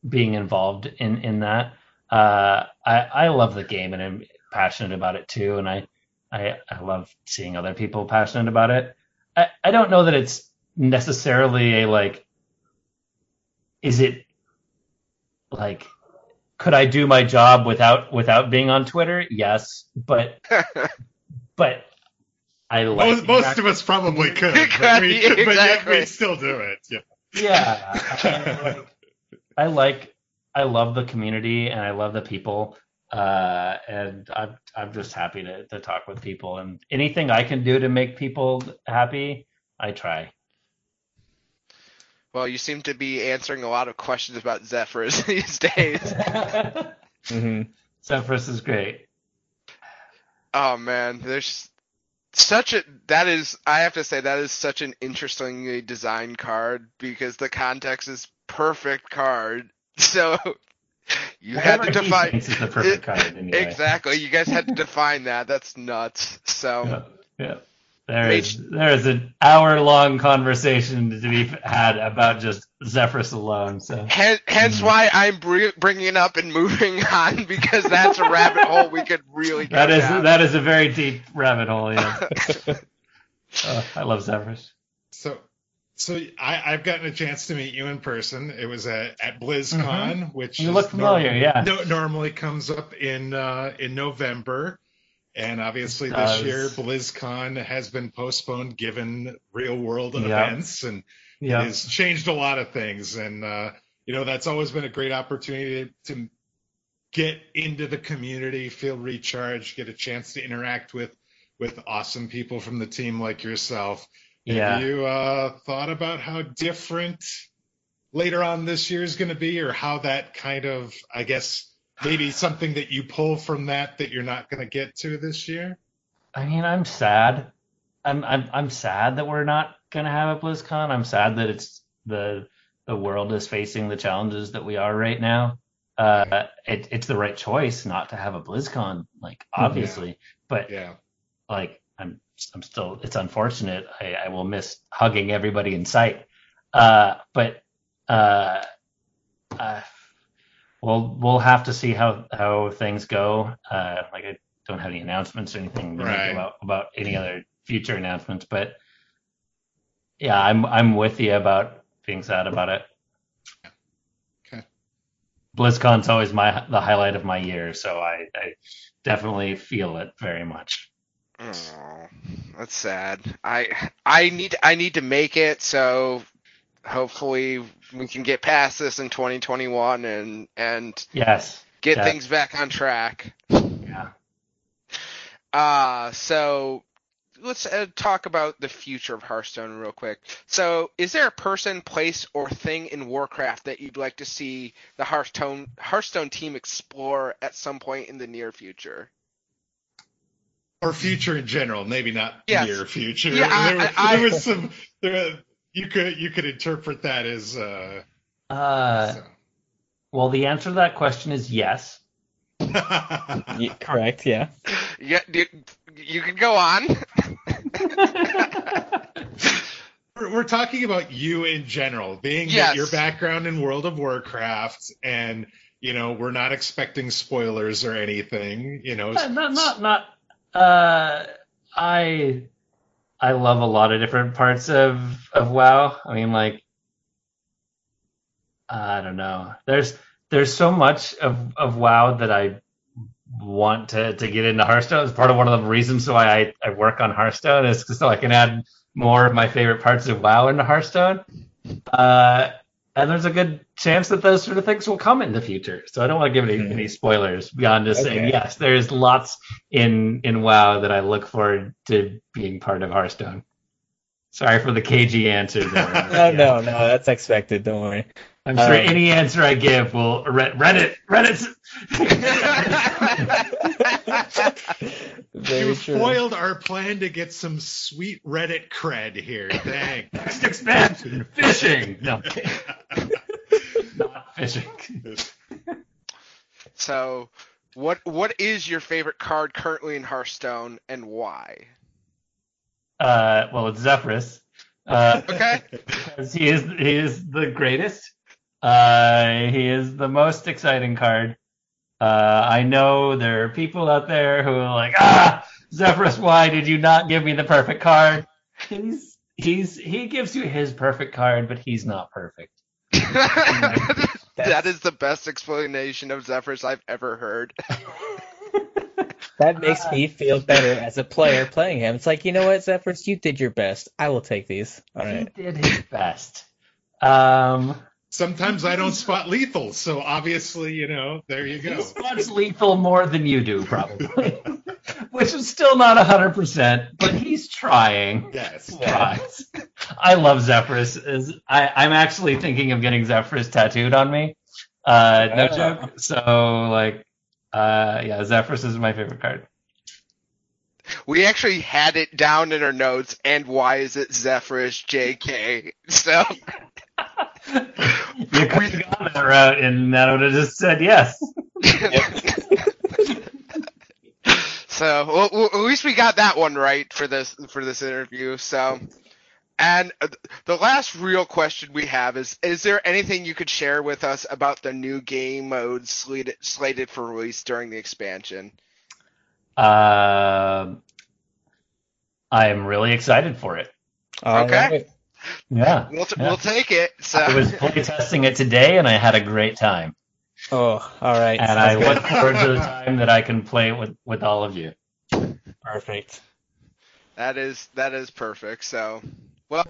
being involved in in that. Uh, I I love the game and I'm passionate about it too, and I I, I love seeing other people passionate about it. I, I don't know that it's necessarily a like. Is it like could I do my job without without being on Twitter? Yes, but but I like most, most of us probably could, but, we, but yet we still do it. Yeah. yeah. I like, I like I love the community and I love the people. Uh, and I'm I'm just happy to, to talk with people and anything I can do to make people happy, I try. Well, you seem to be answering a lot of questions about Zephyrus these days. hmm Zephyrus is great. Oh man, there's such a that is I have to say that is such an interestingly designed card because the context is perfect card. So you had to Whatever he define thinks is the perfect card anyway. exactly. You guys had to define that. That's nuts. So Yeah, yeah. There is there is an hour long conversation to be had about just Zephyrus alone. So Hen- hence Mm-hmm. why I'm bringing it up and moving on because that's a rabbit hole we could really go that is down. that is a very deep rabbit hole. Yeah, Oh, I love Zephyrus. So, so I, I've gotten a chance to meet you in person. It was at, at BlizzCon, which Mm-hmm. You look familiar, norm- yeah. No, normally comes up in uh, in November, and obviously this year BlizzCon has been postponed given real world Yeah. events, and it has changed a lot of things. And uh, you know that's always been a great opportunity to get into the community, feel recharged, get a chance to interact with with awesome people from the team like yourself. Yeah. Have you uh, thought about how different later on this year is going to be, or how that kind of, I guess, maybe something that you pull from that that you're not going to get to this year? I mean, I'm sad. I'm I'm I'm sad that we're not gonna have a BlizzCon. I'm sad that it's the the world is facing the challenges that we are right now. Uh, it, it's the right choice not to have a BlizzCon, like obviously, but Yeah. like I'm I'm still it's unfortunate. I, I will miss hugging everybody in sight. Uh, but uh, uh, we'll we'll have to see how how things go. Uh, like I don't have any announcements or anything Right. about about any other future announcements, but yeah, I'm I'm with you about being sad about it. Okay. BlizzCon's always my the highlight of my year, so I, I definitely feel it very much. Oh, that's sad. I I need I need to make it so hopefully we can get past this in 2021 and and Yes. get Yeah. things back on track. Yeah. Uh so let's uh, talk about the future of Hearthstone real quick. So, is there a person, place, or thing in Warcraft that you'd like to see the Hearthstone Hearthstone team explore at some point in the near future? Or future in general, maybe not Yes. near future. Yeah, there, I- there was some. There, you could you could interpret that as. Uh, Uh, so. well, the answer to that question is yes. Ye- correct. Yeah. Yeah, you, you can go on. We're, we're talking about you in general, being Yes. that your background in World of Warcraft, and you know we're not expecting spoilers or anything. You know, not not not uh i i love a lot of different parts of of wow. I mean like i don't know. There's there's so much of of wow that i want to to get into hearthstone. It's part of one of the reasons why i i work on hearthstone is so i can add more of my favorite parts of wow into hearthstone. Uh and there's a good chance that those sort of things will come in the future. So I don't want to give any, Mhm. any spoilers beyond just saying yes. There's lots in in WoW that I look forward to being part of Hearthstone. Sorry for the cagey answer there. No, yeah. no, no. That's expected. Don't worry. I'm sure Um, any answer I give will Re- Reddit Reddit. Very you true. foiled our plan to get some sweet Reddit cred here. Thanks. Next expansion, fishing. No, fishing. so, what what is your favorite card currently in Hearthstone and why? Uh, well, it's Zephyrus. Uh, Okay. because he is he is the greatest. Uh, he is the most exciting card. Uh, I know there are people out there who are like, ah, Zephyrus, why did you not give me the perfect card? He's he's he gives you his perfect card, but he's not perfect. That's that is the best explanation of Zephyrus I've ever heard. That makes me feel better as a player playing him. It's like, you know what, Zephyrus, you did your best. I will take these. All right. He did his best. Um, Sometimes I don't spot lethal, so obviously, you know, there you he go. spots lethal more than you do, probably. Which is still not 100%, but he's trying. Yes. Tries. I love Zephyrus. Is I, I'm actually thinking of getting Zephyrus tattooed on me. Uh, no Oh. joke. So, like, uh, yeah, Zephyrus is my favorite card. We actually had it down in our notes, and why is it Zephyrus JK? So You could have gone that route, and that would have just said yes. So well, well, at least we got that one right for this for this interview. So, and uh, the last real question we have is: Is there anything you could share with us about the new game modes slated slated for release during the expansion? Um, I am really excited for it. All Okay. right. Yeah. We'll t- Yeah. we'll take it. So I was playtesting it today, and I had a great time. Oh, all right. And Sounds I good. look forward to the time that I can play with, with all of you. Perfect. That is that is perfect. So, well,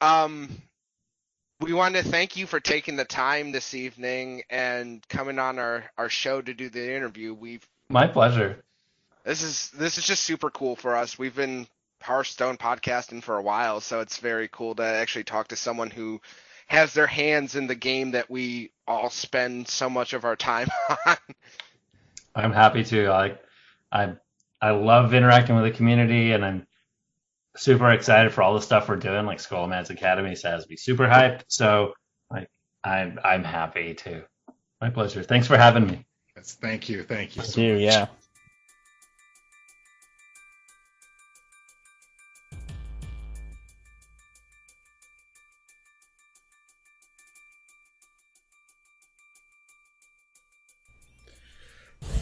um, we want to thank you for taking the time this evening and coming on our our show to do the interview. We've My pleasure. this is this is just super cool for us. We've been Hearthstone podcasting for a while, so it's very cool to actually talk to someone who has their hands in the game that we all spend so much of our time on. I'm happy to. Like, I I love interacting with the community, and I'm super excited for all the stuff we're doing. Like Scholomance Academy so it has me super hyped. So, like, I'm I'm happy too. My pleasure. Thanks for having me. Yes, thank you, thank you. Thank so you. much. Yeah.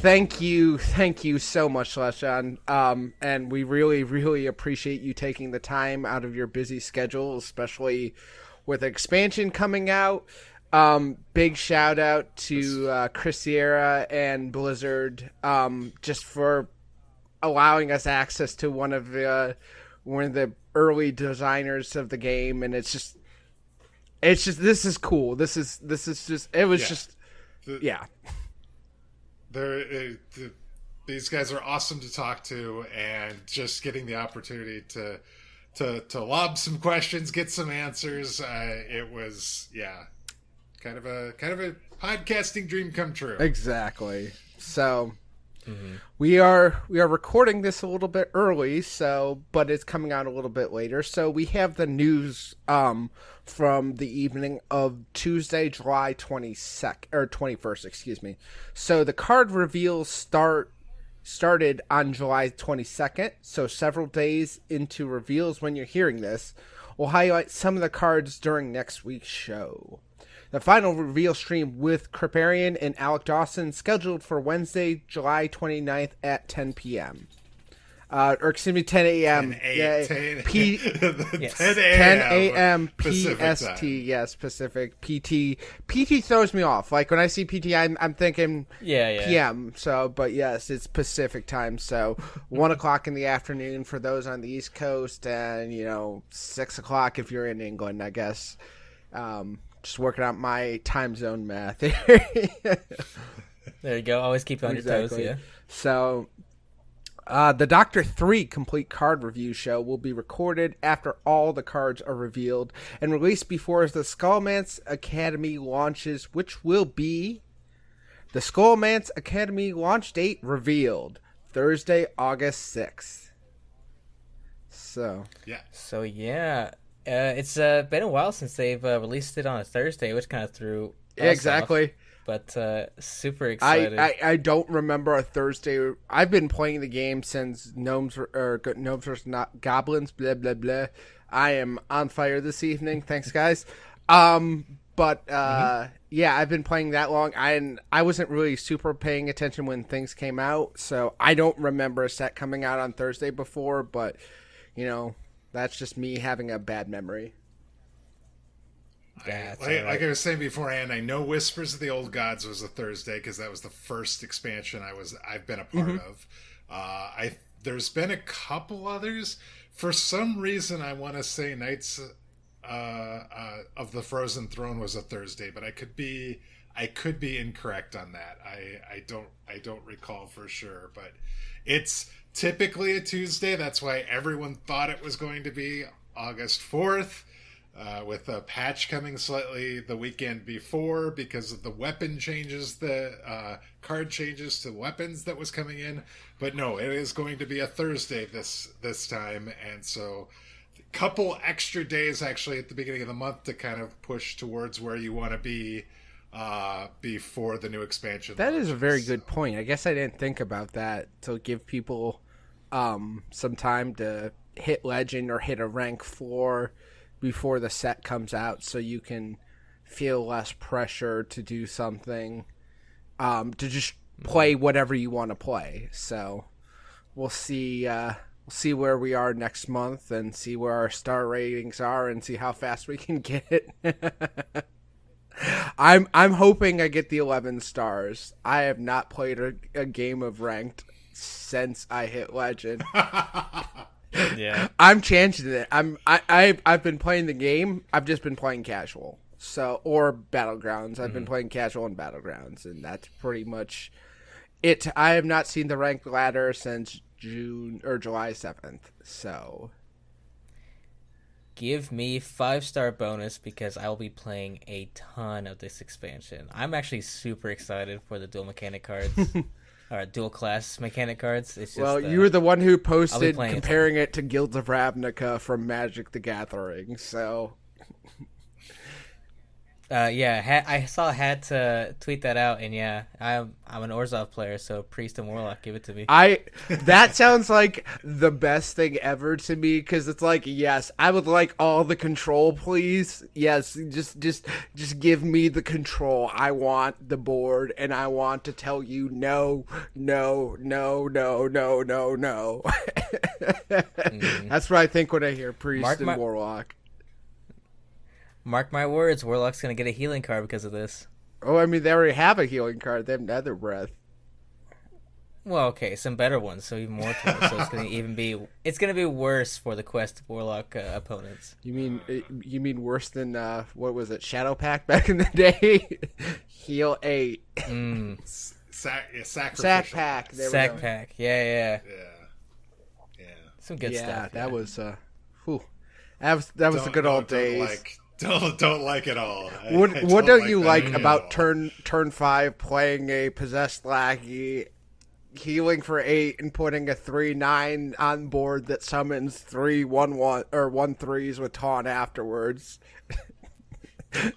Thank you, thank you so much, Leshan. Um, and we really, really appreciate you taking the time out of your busy schedule, especially with expansion coming out. Um, big shout out to uh, Chris Sierra and Blizzard, um, just for allowing us access to one of the uh, one of the early designers of the game, and it's just, it's just this is cool. This is this is just it was Yeah. just The- yeah. They're, uh, the, these guys are awesome to talk to, and just getting the opportunity to to to lob some questions, get some answers. Uh, it was yeah, kind of a kind of a podcasting dream come true. Exactly. So we are we are recording this a little bit early, so but it's coming out a little bit later. So we have the news um from the evening of Tuesday, July twenty second or twenty first, excuse me. So the card reveals start started on July 22nd, so several days into reveals when you're hearing this. We'll highlight some of the cards during next week's show. The final reveal stream with Kripparrian and Alec Dawson scheduled for Wednesday, July 29th at 10 p.m. Uh, or excuse me, 10 a.m. 10 a- Yeah, 10 P- 10 Yes. 10 a.m. a.m. PST. time. Yes, Pacific. PT. PT throws me off. Like when I see PT, I'm, I'm thinking Yeah. Yeah. PM. So, but yes, it's Pacific time. So, one o'clock in the afternoon for those on the East Coast, and you know, six o'clock if you're in England, I guess. Um, just working out my time zone math. There you go. Always keep you on your toes. Yeah. So, uh, the Doctor 3 complete card review show will be recorded after all the cards are revealed and released before the Scholomance Academy launches, which will be the Scholomance Academy launch date revealed Thursday, August 6th. So, Yeah, So yeah, uh, it's uh, been a while since they've uh, released it on a Thursday, which kind of threw us exactly. off, but uh, super excited. I, I don't remember a Thursday. I've been playing the game since Gnomes or, Gnomes versus not Goblins. Blah blah blah. I am on fire this evening. Thanks, guys. Um, but uh, yeah, I've been playing that long. I I wasn't really super paying attention when things came out, so I don't remember a set coming out on Thursday before. But you know, that's just me having a bad memory. I, like, like. I was saying beforehand, I know Whispers of the Old Gods was a Thursday because that was the first expansion I was I've been a part of. Uh, I there's been a couple others. For some reason, I want to say Knights uh, uh, of the Frozen Throne was a Thursday, but I could be I could be incorrect on that. I I don't I don't recall for sure, but it's typically a Tuesday. That's why everyone thought it was going to be August fourth uh, with a patch coming slightly the weekend before because of the weapon changes, the uh, card changes to weapons that was coming in. But no, it is going to be a Thursday this this time, and so a couple extra days actually at the beginning of the month to kind of push towards where you want to be uh, before the new expansion. That is a launches. very good point. I guess I didn't think about that to give people um, some time to hit legend or hit a rank four before the set comes out, so you can feel less pressure to do something um, to just play whatever you want to play. So we'll see. Uh, we'll see where we are next month and see where our star ratings are and see how fast we can get. I'm I'm hoping I get the 11 stars. I have not played a, a game of ranked since I hit legend. yeah. I'm changing it. I'm I, I I've been playing the game. I've just been playing casual. So or battlegrounds. I've been mm-hmm. playing casual and battlegrounds, and that's pretty much it. I have not seen the rank ladder since June or July 7th. So Give me five star bonus because I will be playing a ton of this expansion. I'm actually super excited for the dual mechanic cards. or dual class mechanic cards. It's just, well, uh, you were the one who posted playing it comparing it to Guilds of Ravnica from Magic the Gathering. So Uh, yeah, I saw had to tweet that out, and yeah, I'm I'm an Orzhov player, so priest and warlock, give it to me. I that sounds like the best thing ever to me because it's like yes, I would like all the control, please. Yes, just just just give me the control. I want the board, and I want to tell you no, no, no, no, no, no, no. That's what I think when I hear priest Mark and my- warlock. Mark my words, warlock's gonna get a healing card because of this. Oh, I mean they already have a healing card. They have nether breath. Well, okay, some better ones, so even more. To so it's gonna even be it's gonna be worse for the quest warlock uh, opponents. You mean you mean worse than uh, what was it? Shadow Pack back in the day. Heal eight. Mm, Sac, yeah. Sac Pact. There we sack go. pack, yeah, yeah, Yeah. Yeah. some good yeah, stuff. that yeah. was uh, whew. that was that was the Don't- good old don't- don't days. Like, don't don't like it all. I- what I what don't you that like at all. about turn turn five playing a possessed lackey, healing for eight and putting a three nine on board that summons three one one or one threes with taunt afterwards?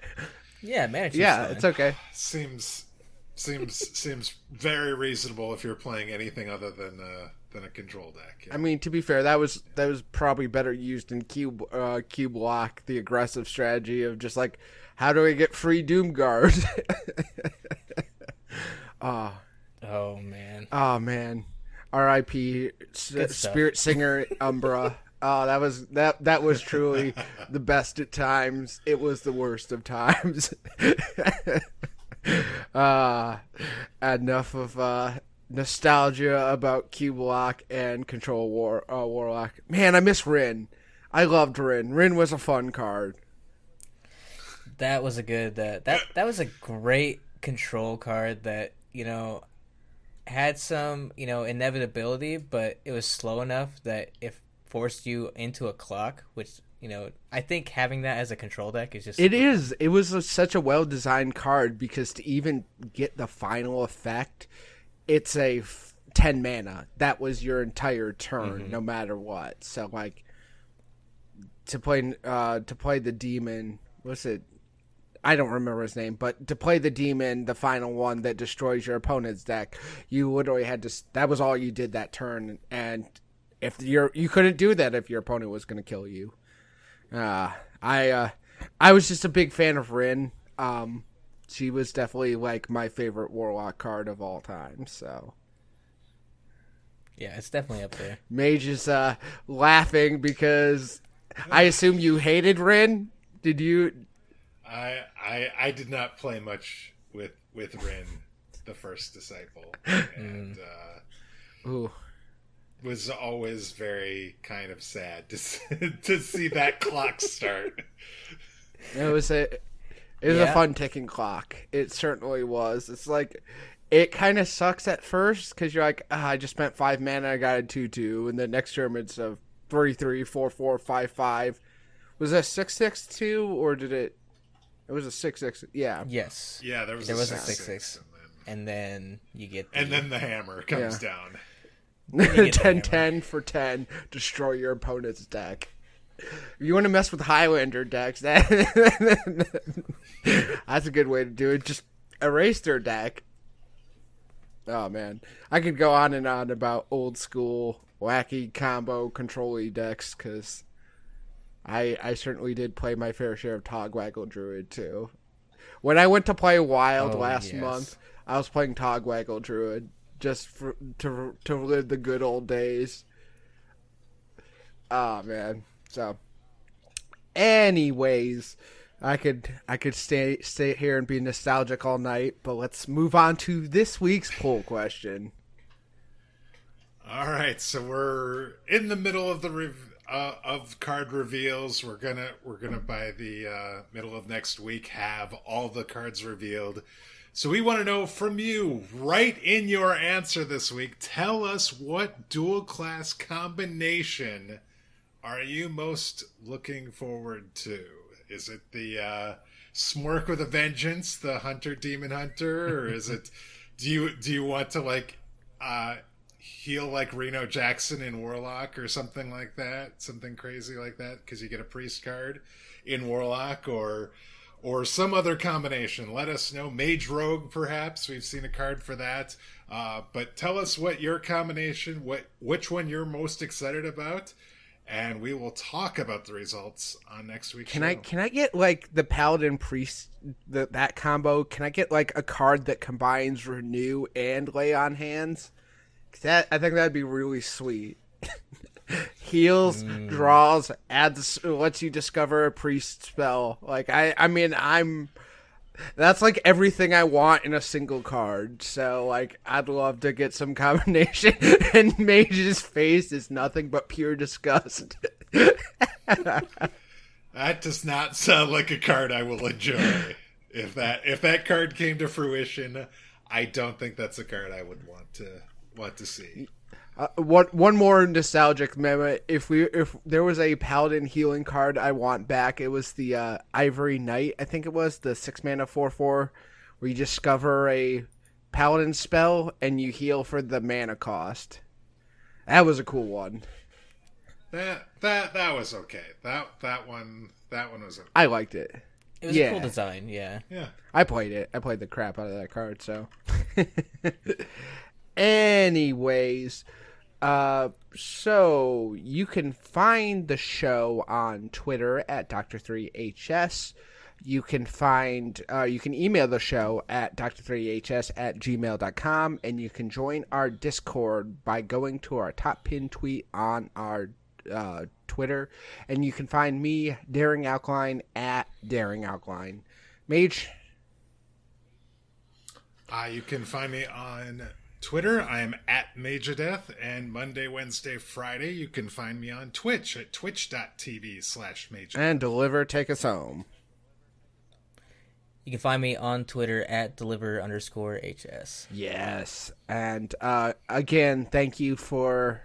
yeah, man. yeah, it's okay. seems seems seems very reasonable if you're playing anything other than uh, than a control deck. Yeah. I mean, to be fair, that was that was probably better used in cube uh, cube lock, the aggressive strategy of just like, how do I get free Doom Guard? Ah, Oh man, oh man, R.I.P. S- Spirit Singer Umbra. Oh, that was that that was truly the best at times. It was the worst of times. uh enough of uh nostalgia about Cube Lock and Control War uh, Warlock. Man, I miss Rin. I loved Rin. Rin was a fun card. that was a good uh, that that was a great control card that you know had some you know inevitability, but it was slow enough that if forced you into a clock, which you know I think having that as a control deck is just It is. It was a, such a well designed card because to even get the final effect, it's a f- 10 mana. That was your entire turn, no matter what. So, like, to play uh, to play the demon, what's it? I don't remember his name, but to play the demon, the final one that destroys your opponent's deck, you literally had to. That was all you did that turn, and if you're you couldn't do that if your opponent was going to kill you. Uh, I uh, I was just a big fan of Rin. Um, she was definitely like my favorite warlock card of all time. So yeah, it's definitely up there. Mage is uh, laughing because I assume you hated Rin. Did you? I I I did not play much with with Rin, the first disciple, and uh, Ooh. was always very kind of sad to s- to see that clock start. It was a it was Yeah. a fun ticking clock. It certainly was. It's like it kind of sucks at first because you're like, ah, I just spent five mana, I got a two two, and the next turn it's a three three four four five five. Was that six six two or did it? It was a six six. Yeah. Yes. Yeah, there was There a was a six, 6-6. and then And then you get the, and then the hammer comes Yeah. down. get the 10 hammer. 10 for 10 destroy your opponent's deck if you want to mess with highlander decks that that's a good way to do it just erase their deck oh man i could go on and on about old school wacky combo control y decks because I, I certainly did play my fair share of Togwaggle Druid too. When I went to play Wild Oh, last yes. month, I was playing Togwaggle Druid just for, to to live the good old days. Ah man. So anyways, I could I could stay stay here and be nostalgic all night, but let's move on to this week's poll question. All right, so we're in the middle of the rev- uh, of card reveals. We're gonna we're gonna by the uh, middle of next week have all the cards revealed. So we want to know from you, write in your answer this week. Tell us what dual class combination are you most looking forward to? Is it the uh, Smork with a Vengeance, the Hunter Demon Hunter, or is it? Do you do you want to like uh, heal like Reno Jackson in Warlock or something like that, something crazy like that, because you get a priest card in Warlock or or some other combination. Let us know. Mage Rogue, perhaps we've seen a card for that. Uh, but tell us what your combination, what which one you're most excited about, and we will talk about the results on next week's Can show. I can I get like the paladin priest the, that combo? Can I get like a card that combines renew and lay on hands? That I think that'd be really sweet. Heals, mm. draws, adds, lets you discover a priest spell. Like I, I mean, I'm. That's like everything I want in a single card. So like, I'd love to get some combination. and Mage's face is nothing but pure disgust. That does not sound like a card I will enjoy. if that if that card came to fruition, I don't think that's a card I would want to want to see. Uh, one one more nostalgic memory. If we if there was a paladin healing card I want back, it was the uh, Ivory Knight. I think it was the six mana four four, where you discover a paladin spell and you heal for the mana cost. That was a cool one. That that that was okay. That that one that one was okay. I liked it. It was Yeah. a cool design, yeah. Yeah. I played it. I played the crap out of that card. So, anyways, uh, so you can find the show on Twitter at Doctor3HS. You can find, uh, you can email the show at Doctor3HS at gmail.com, and you can join our Discord by going to our top pin tweet on our uh, Twitter, and you can find me, Daring Alkaline, at Daring Alkaline. Mage, Uh, you can find me on Twitter. I am at Major Death, and Monday, Wednesday, Friday, you can find me on Twitch at twitch.tv slash Major. and deliver take us home You can find me on Twitter at deliver underscore HS. yes and uh again thank you for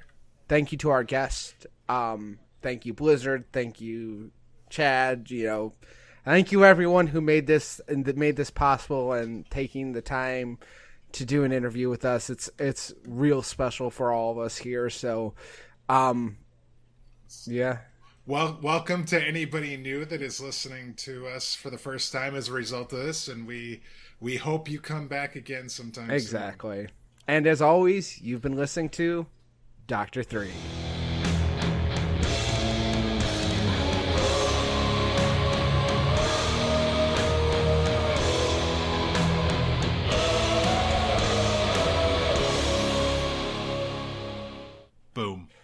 thank you to our guest um thank you blizzard thank you Chadd you know thank you everyone who made this and made this possible and taking the time to do an interview with us. It's it's real special for all of us here. So um yeah. Well, welcome to anybody new that is listening to us for the first time as a result of this, and we we hope you come back again sometime. soon. exactly. And as always you've been listening to dr 3